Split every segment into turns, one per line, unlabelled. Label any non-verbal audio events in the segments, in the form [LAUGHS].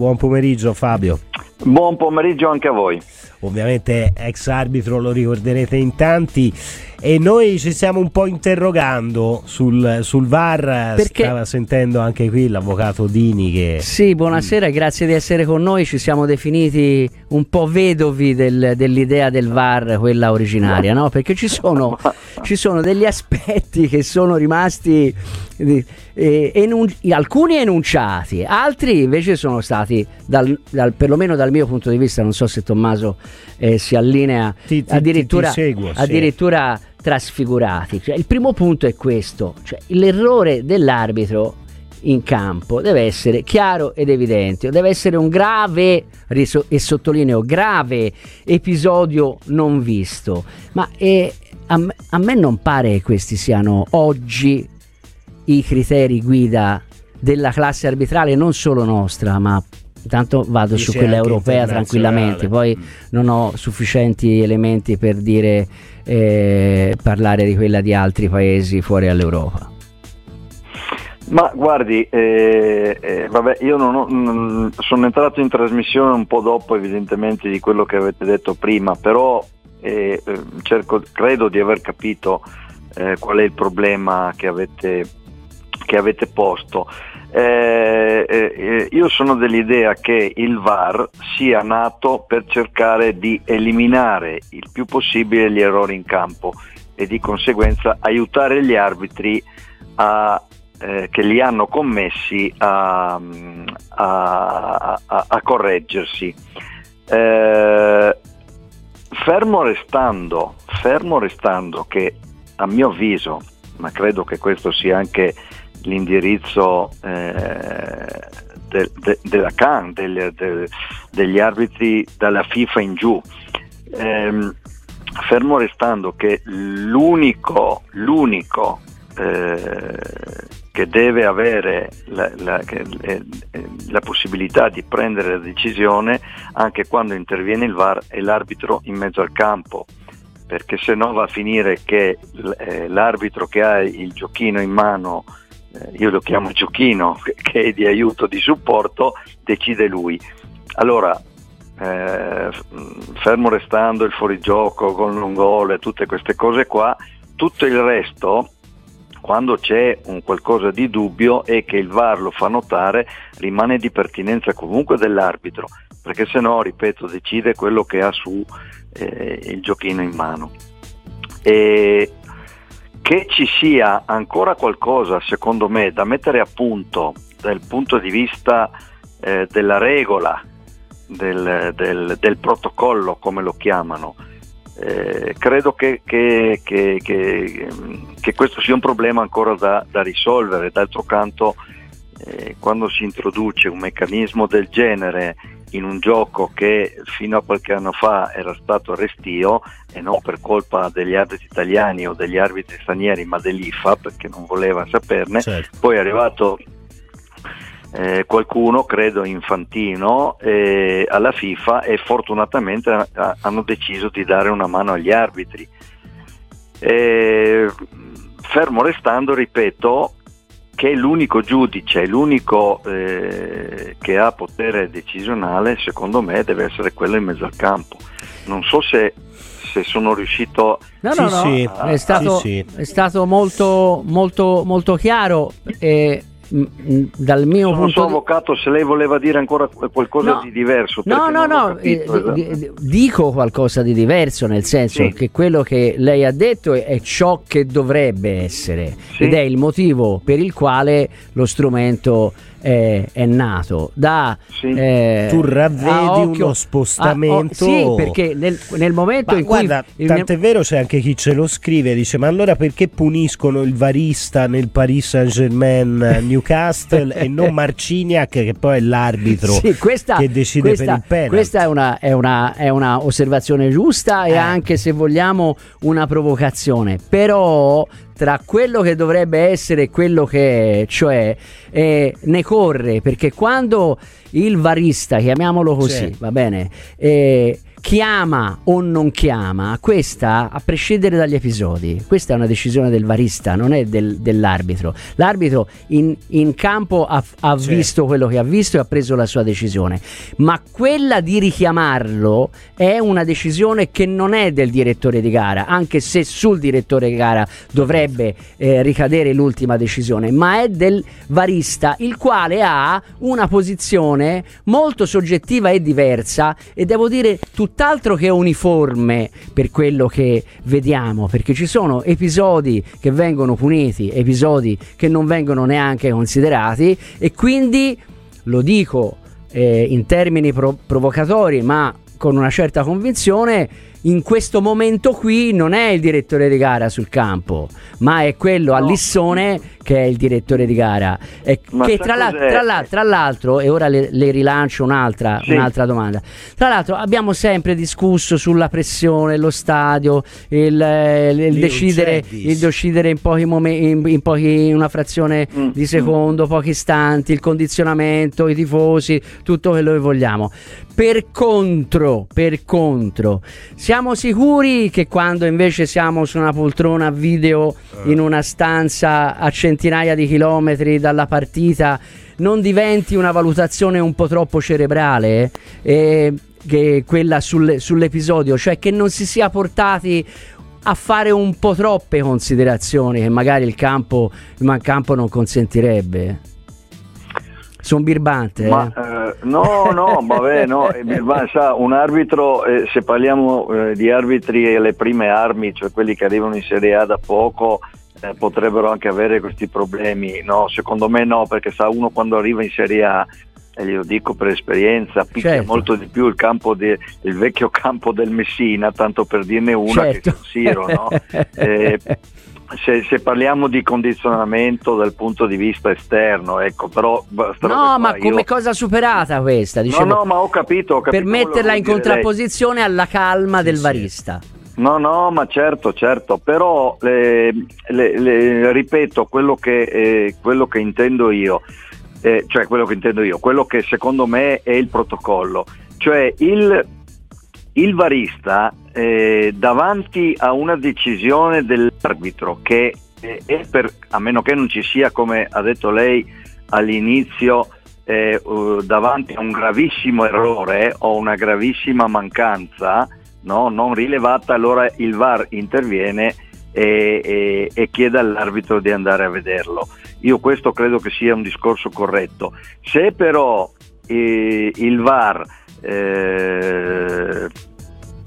Buon pomeriggio Fabio.
Buon pomeriggio anche a voi.
Ovviamente ex arbitro lo ricorderete in tanti e noi ci stiamo un po' interrogando sul, sul VAR, Perché... stava sentendo anche qui l'avvocato Dini che...
Sì, buonasera, grazie di essere con noi, ci siamo definiti un po' vedovi del, dell'idea del VAR, quella originaria, no? Perché ci sono, ci sono degli aspetti che sono rimasti eh, enun- alcuni enunciati, altri invece sono stati, dal, dal, perlomeno dal mio punto di vista, non so se Tommaso eh, si allinea, ti, ti, addirittura, ti seguo, addirittura sì. Trasfigurati. Cioè, il primo punto è questo, cioè, l'errore dell'arbitro in campo deve essere chiaro ed evidente, deve essere un grave, e sottolineo grave, episodio non visto. Ma eh, a, a me non pare che questi siano oggi i criteri guida della classe arbitrale non solo nostra, ma Intanto vado Dice su quella europea tranquillamente, poi mm. non ho sufficienti elementi per dire eh, parlare di quella di altri paesi fuori all'Europa.
Ma guardi, eh, eh, vabbè, io non ho, non, sono entrato in trasmissione un po' dopo evidentemente di quello che avete detto prima, però eh, eh cerco, credo di aver capito eh, qual è il problema che avete, che avete posto. Eh, eh, io sono dell'idea che il VAR sia nato per cercare di eliminare il più possibile gli errori in campo e di conseguenza aiutare gli arbitri a, eh, che li hanno commessi a, a, a correggersi. Eh, fermo restando, fermo restando che a mio avviso, ma credo che questo sia anche l'indirizzo eh, de, de, della CAN, del, de, degli arbitri dalla FIFA in giù. Eh, fermo restando che l'unico, l'unico eh, che deve avere la, la, eh, la, possibilità di prendere la decisione anche quando interviene il VAR è l'arbitro in mezzo al campo perché se no va a finire che eh, l'arbitro che ha il giochino in mano eh, io lo chiamo giochino, [LAUGHS] che è di aiuto, di supporto, decide lui. Allora, eh, fermo restando il fuorigioco con l'ungolo e tutte queste cose qua, tutto il resto, quando c'è un qualcosa di dubbio e che il VAR lo fa notare, rimane di pertinenza comunque dell'arbitro, perché se no, ripeto, decide quello che ha su eh, il giochino in mano. E che ci sia ancora qualcosa, secondo me, da mettere a punto dal punto di vista eh, della regola, del, del, del, protocollo, come lo chiamano, eh, credo che, che, che, che, questo sia un problema ancora da, da risolvere. D'altro canto, eh, quando si introduce un meccanismo del genere in un gioco che fino a qualche anno fa era stato restio e non per colpa degli arbitri italiani o degli arbitri stranieri ma dell'IFA perché non voleva saperne, certo. poi è arrivato eh, qualcuno, credo Infantino, eh, alla FIFA e fortunatamente a, hanno deciso di dare una mano agli arbitri. Eh, fermo restando, ripeto, che l'unico giudice, l'unico eh, che ha potere decisionale, secondo me, deve essere quello in mezzo al campo. Non so se, se sono riuscito
no, no, no, sì, a, è, stato, sì, sì. è stato molto, molto, molto chiaro. E dal mio
Sono
punto
so, avvocato se lei voleva dire ancora qualcosa
no,
di diverso
no no no capito, eh, esatto. dico qualcosa di diverso nel senso sì. che quello che lei ha detto è, è ciò che dovrebbe essere sì. ed è il motivo per il quale lo strumento è, è nato da
sì. eh, tu ravvedi uno spostamento
a, oh, sì perché nel, nel momento
ma
in
guarda,
cui
tant'è nel... vero c'è anche chi ce lo scrive dice ma allora perché puniscono il varista nel Paris Saint Germain [LAUGHS] Newcastle e non Marciniak che poi è l'arbitro sì, questa, che decide
questa,
per il penalty
questa è una, è una, è una osservazione giusta eh. e anche se vogliamo una provocazione però tra quello che dovrebbe essere e quello che è, cioè eh, ne corre perché quando il varista, chiamiamolo così, sì. va bene, eh, chiama o non chiama, questa a prescindere dagli episodi, questa è una decisione del varista, non è del, dell'arbitro. L'arbitro in, in campo ha, ha certo. visto quello che ha visto e ha preso la sua decisione, ma quella di richiamarlo è una decisione che non è del direttore di gara, anche se sul direttore di gara dovrebbe eh, ricadere l'ultima decisione, ma è del varista, il quale ha una posizione molto soggettiva e diversa e devo dire tutt'altro che uniforme per quello che vediamo, perché ci sono episodi che vengono puniti, episodi che non vengono neanche considerati e quindi lo dico eh, in termini pro- provocatori, ma con una certa convinzione in questo momento qui non è il direttore di gara sul campo, ma è quello no. a Lissone che è il direttore di gara. E che tra, la, tra, la, tra, l'altro, e ora le, le rilancio un'altra, sì. un'altra, domanda, tra l'altro abbiamo sempre discusso sulla pressione, lo stadio, il, il, il decidere, il decidere in pochi momenti, in, in, pochi, una frazione mm. di secondo, pochi istanti, il condizionamento, i tifosi, tutto quello che vogliamo. Per contro, per contro, siamo sicuri che quando invece siamo su una poltrona video eh. in una stanza a centinaia di chilometri dalla partita non diventi una valutazione un po' troppo cerebrale? Eh, che quella sul, sull'episodio, cioè che non si sia portati a fare un po' troppe considerazioni che magari il campo, il campo non consentirebbe. Sono birbante.
Ma, eh? Eh, no, no, vabbè, no. [LAUGHS] sa, un arbitro, eh, se parliamo eh, di arbitri alle prime armi, cioè quelli che arrivano in Serie A da poco, eh, potrebbero anche avere questi problemi. No, secondo me no, perché sa uno quando arriva in Serie A e glielo dico per esperienza, picchia certo. molto di più il, campo de, il vecchio campo del Messina, tanto per dirne una certo. che San Siro, no? eh, se, se, parliamo di condizionamento dal punto di vista esterno, ecco, però...
No, ma come io... cosa superata questa?
Dicevo, no, no, ma ho capito. Ho capito
per metterla in contrapposizione lei. alla calma sì, del barista.
No, no, ma certo, certo, però le, le, le, ripeto quello che, eh, quello che intendo io, eh, cioè quello che intendo io, quello che secondo me è il protocollo, cioè il il varista eh, davanti a una decisione dell'arbitro che eh, è per, a meno che non ci sia come ha detto lei all'inizio eh, davanti a un gravissimo errore o una gravissima mancanza no, non rilevata allora il VAR interviene e, e, e chiede all'arbitro di andare a vederlo. Io questo credo che sia un discorso corretto. Se però eh, il VAR eh,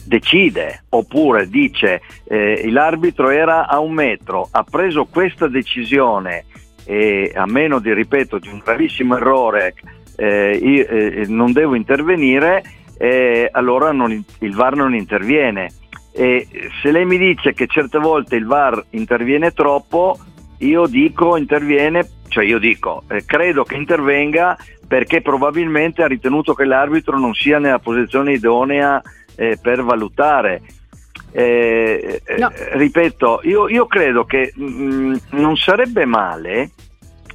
decide oppure dice eh, l'arbitro era a un metro, ha preso questa decisione e a meno di, ripeto, di un gravissimo errore eh, io, eh, non devo intervenire, eh, allora non, il VAR non interviene. E se lei mi dice che certe volte il VAR interviene troppo, io dico interviene, cioè io dico, eh, credo che intervenga perché probabilmente ha ritenuto che l'arbitro non sia nella posizione idonea eh, per valutare. Eh, eh, no. ripeto, io, io, credo che mh, mm, non sarebbe male,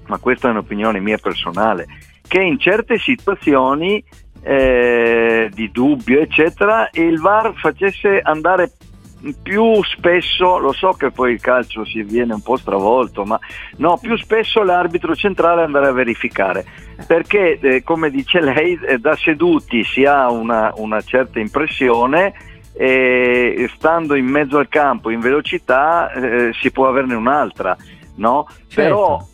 ma questa è un'opinione mia personale, che in certe situazioni eh, di dubbio, eccetera, il VAR facesse andare più spesso, lo so che poi il calcio si viene un po' stravolto, ma no, più spesso l'arbitro centrale andare a verificare, perché eh, come dice lei, eh, da seduti si ha una, una certa impressione e stando in mezzo al campo in velocità eh, si può averne un'altra, no? Certo. Però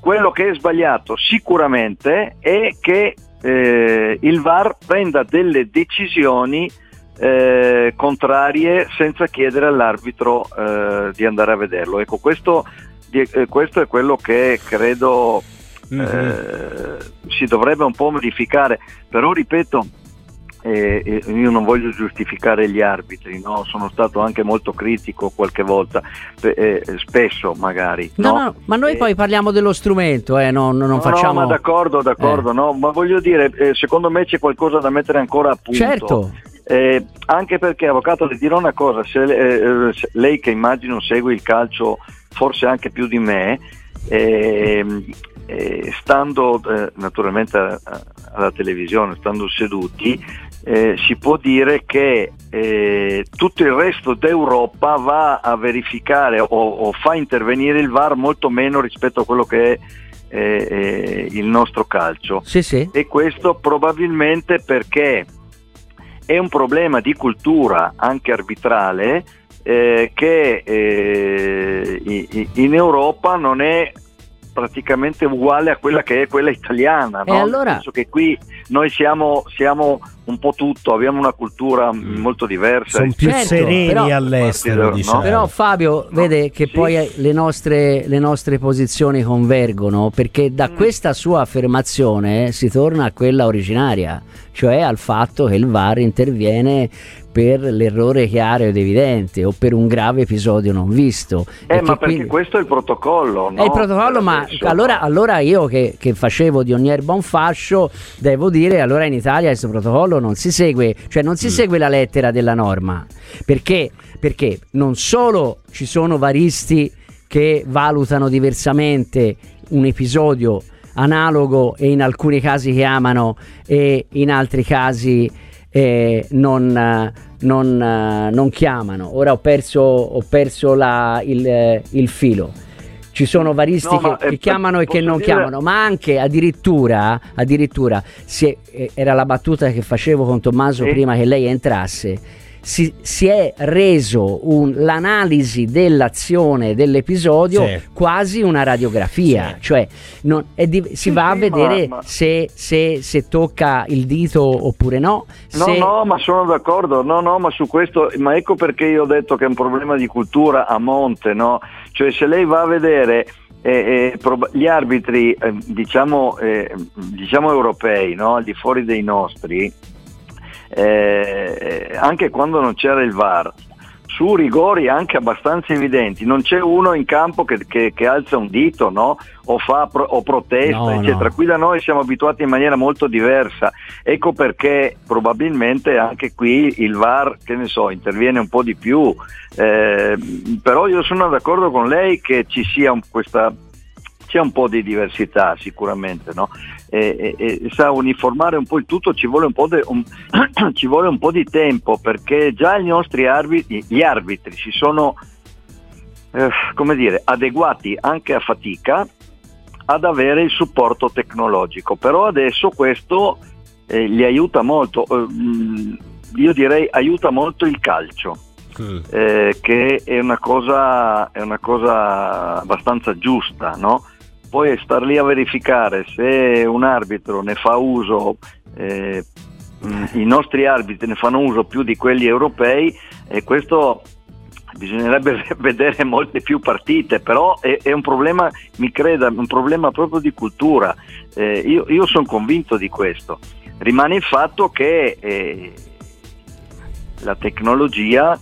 quello che è sbagliato sicuramente è che eh, il VAR prenda delle decisioni eh, contrarie senza chiedere all'arbitro eh, di andare a vederlo. Ecco, questo, di, eh, questo è quello che credo mm-hmm. si dovrebbe un po' modificare, però ripeto, eh, io non voglio giustificare gli arbitri, no? sono stato anche molto critico qualche volta, eh, spesso magari.
No, no? no ma noi eh, poi parliamo dello strumento, eh, non, non no, facciamo...
No, ma d'accordo, d'accordo, no? ma voglio dire, secondo me c'è qualcosa da mettere ancora a punto.
Certo.
Eh, anche perché, avvocato, le dirò una cosa, se, eh, se lei che immagino segue il calcio forse anche più di me, eh, eh, stando eh, naturalmente alla televisione, stando seduti, eh, si può dire che eh, tutto il resto d'Europa va a verificare o, o, fa intervenire il VAR molto meno rispetto a quello che è eh, il nostro calcio.
Sì, sì.
E questo probabilmente perché è un problema di cultura anche arbitrale eh, che eh, in Europa non è praticamente uguale a quella che è quella italiana. No?
Allora...
Penso che qui noi siamo, siamo, un po' tutto, abbiamo una cultura mm. molto diversa.
Sono più certo, sereni però, all'estero. Diciamo.
Però Fabio no, vede che sì. poi le nostre, le nostre, posizioni convergono perché da mm. questa sua affermazione si torna a quella originaria, cioè al fatto che il VAR interviene per l'errore chiaro ed evidente o per un grave episodio non visto.
Eh, ma perché quindi... questo è il protocollo, no?
È il protocollo, ma allora, allora, io che, che, facevo di ogni erba un fascio, devo dire, allora in Italia questo protocollo non si segue, cioè non si mm. segue la lettera della norma, perché, perché non solo ci sono varisti che valutano diversamente un episodio analogo e in alcuni casi chiamano e in altri casi eh, non, non, eh, non, chiamano. Ora ho perso, ho perso la, il, eh, il, filo. Ci sono varisti no, che, che chiamano e che non dire... chiamano, ma anche addirittura, addirittura è, era la battuta che facevo con Tommaso sì. prima che lei entrasse si, si è reso un, l'analisi dell'azione dell'episodio sì. quasi una radiografia, sì. cioè non, di, si sì, va a vedere ma, ma... Se, se, se, tocca il dito oppure no.
No,
se...
no, ma sono d'accordo, no, no, ma su questo, ma ecco perché io ho detto che è un problema di cultura a monte, no? Cioè se lei va a vedere... Eh, eh, prob- gli arbitri eh, diciamo, eh, diciamo, europei no? al di fuori dei nostri eh, anche quando non c'era il VAR, su rigori anche abbastanza evidenti, non c'è uno in campo che, che, che alza un dito no? o, fa, o protesta, no, eccetera. No. Qui da noi siamo abituati in maniera molto diversa. Ecco perché probabilmente anche qui il VAR, che ne so, interviene un po' di più. Eh, però io sono d'accordo con lei che ci sia un, questa c'è un po' di diversità sicuramente, no? e, e, e, sa uniformare un po' il tutto ci vuole un po' di, un, [CLEARS THROAT] ci vuole un po' di tempo perché già i nostri arbitri, gli arbitri si sono eh, come dire, adeguati anche a fatica ad avere il supporto tecnologico, però adesso questo eh, li aiuta molto, eh, io direi aiuta molto il calcio. Eh, che è una, cosa, è una cosa abbastanza giusta, no? Poi star lì a verificare se un arbitro ne fa uso, eh, i nostri arbitri ne fanno uso più di quelli europei e questo bisognerebbe [LAUGHS] vedere molte più partite, però è, è un problema, mi creda, un problema proprio di cultura. Eh, io, io sono convinto di questo. Rimane il fatto che eh, la tecnologia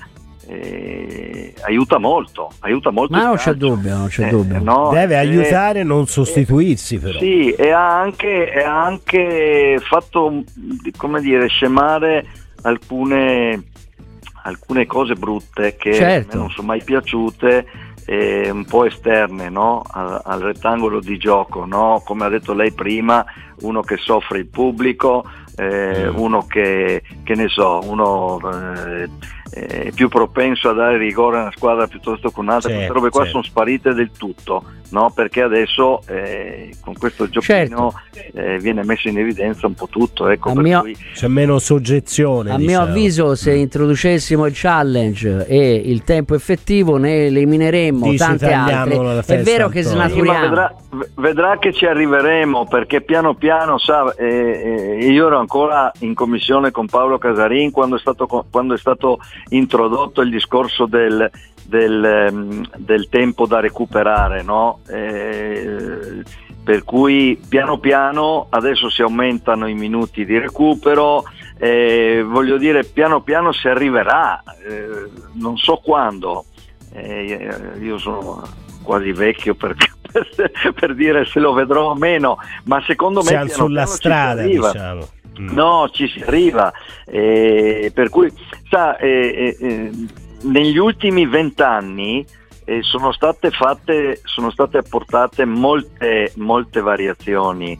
eh, aiuta molto, aiuta molto.
Ma non c'è dubbio, non c'è eh, dubbio.
No, Deve eh, aiutare e non sostituirsi però.
Sì, e ha anche, e ha anche fatto, come dire, scemare alcune, alcune cose brutte che certo. non sono mai piaciute eh, un po' esterne no? al, al, rettangolo di gioco, no? come ha detto lei prima, uno che soffre il pubblico, eh, mm. uno che, che, ne so, uno eh, è più propenso a dare rigore a una squadra piuttosto che un'altra, certo, queste robe qua certo. sono sparite del tutto, no? perché adesso eh, con questo giochino certo. eh, viene messo in evidenza un po' tutto. Ecco,
mio, cui... C'è meno soggezione.
A
diciamo.
mio avviso se mm. introducessimo il challenge e il tempo effettivo ne elimineremmo Dici, tante altre. È vero che snaturiamo.
Sì, vedrà, vedrà, che ci arriveremo perché piano piano, sa, eh, eh, io ero ancora in commissione con Paolo Casarin quando è stato, quando è stato introdotto il discorso del, del, ehm, del tempo da recuperare, no? eh, per cui piano piano adesso si aumentano i minuti di recupero, eh, voglio dire piano piano si arriverà, eh, non so quando, eh, io sono quasi vecchio per, [LAUGHS] per, per, dire se lo vedrò o meno, ma secondo me...
Siamo sulla strada, diciamo.
Mm. No, ci si arriva. Eh, per cui, sa, eh, eh, eh negli ultimi vent'anni eh, sono state fatte, sono state apportate molte, molte variazioni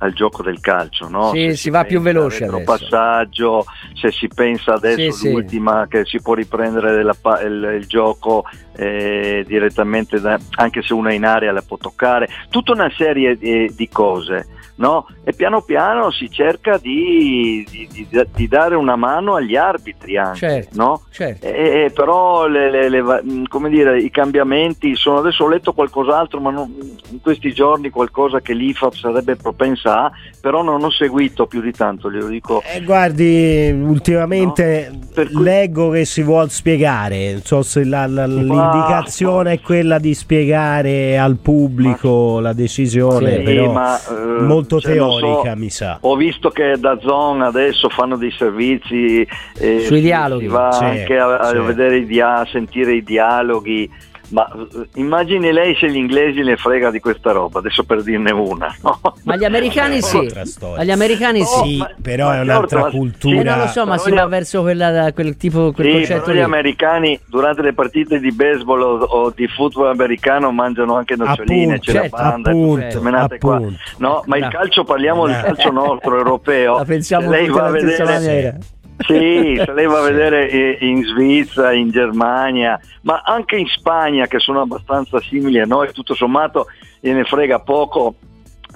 al gioco del calcio, no?
Sì, si, si va più veloce
adesso. passaggio, se si pensa adesso sì, l'ultima sì. che si può riprendere della, il, il, gioco eh, direttamente, da, anche se uno è in area la può toccare, tutta una serie di, di cose no? e piano piano si cerca di, di, di, dare una mano agli arbitri anche, certo, no? certo. E, però le, le, le, mm, dire, i cambiamenti sono, adesso ho letto qualcos'altro, ma non, in questi giorni qualcosa che l'IFAB sarebbe propensa a, però non ho seguito più di tanto, glielo dico.
Eh, guardi, ultimamente no? cui... leggo che si vuole spiegare, non so se la, la, l'indicazione è quella di spiegare al pubblico ma, la decisione, sì, però ma, uh, molto cioè, teorica so, mi sa.
Ho visto che da Zone adesso fanno dei servizi
eh, sui dialoghi, si
va sì, anche a, a vedere i dia- a sentire i dialoghi ma eh, immagini lei se gli inglesi le frega di questa roba, adesso per dirne una. [LAUGHS] No?
Ma gli americani sì. Agli americani sì,
ma, però ma è un'altra certo, cultura.
Eh, non lo so, ma si va verso quella, quel tipo quel
sì,
concetto
gli americani durante le partite di baseball o, o, di football americano mangiano anche noccioline, appunto, c'è certo, la banda, appunto, appunto. Qua. No, ma il calcio parliamo del calcio nostro europeo. [LAUGHS]
La pensiamo lei va a vedere
sì, se lei va a vedere in Svizzera, in Germania, ma anche in Spagna che sono abbastanza simili a noi, tutto sommato gliene frega poco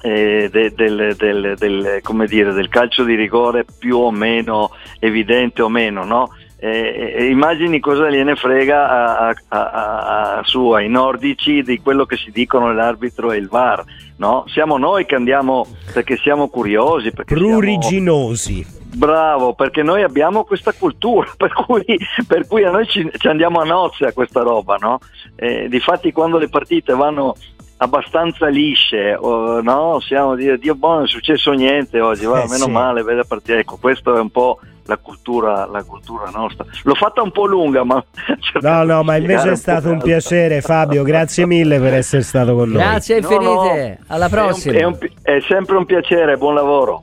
eh, del, del, del, dire, del, calcio di rigore più o meno evidente o meno, no? Eh, eh, immagini cosa gliene frega a, a, a, a, su, ai nordici di quello che si dicono l'arbitro e il VAR. No? Siamo noi che andiamo perché siamo curiosi. Perché
Pruriginosi.
Siamo... Bravo, perché noi abbiamo questa cultura, [LAUGHS] per cui, per cui a noi ci, ci, andiamo a nozze a questa roba. No? Eh, difatti quando le partite vanno abbastanza lisce, oh, no? siamo a dire Dio buono, non è successo niente oggi, va, eh, meno sì. male, vede partire. Ecco, questo è un po' la cultura, la cultura nostra. L'ho fatta un po' lunga, ma... [LAUGHS]
No, no, ma invece è stato un, un piacere Fabio, grazie mille per essere stato con noi.
Grazie infinite, no, no, alla prossima.
È, un, è, un, è sempre un piacere, buon lavoro.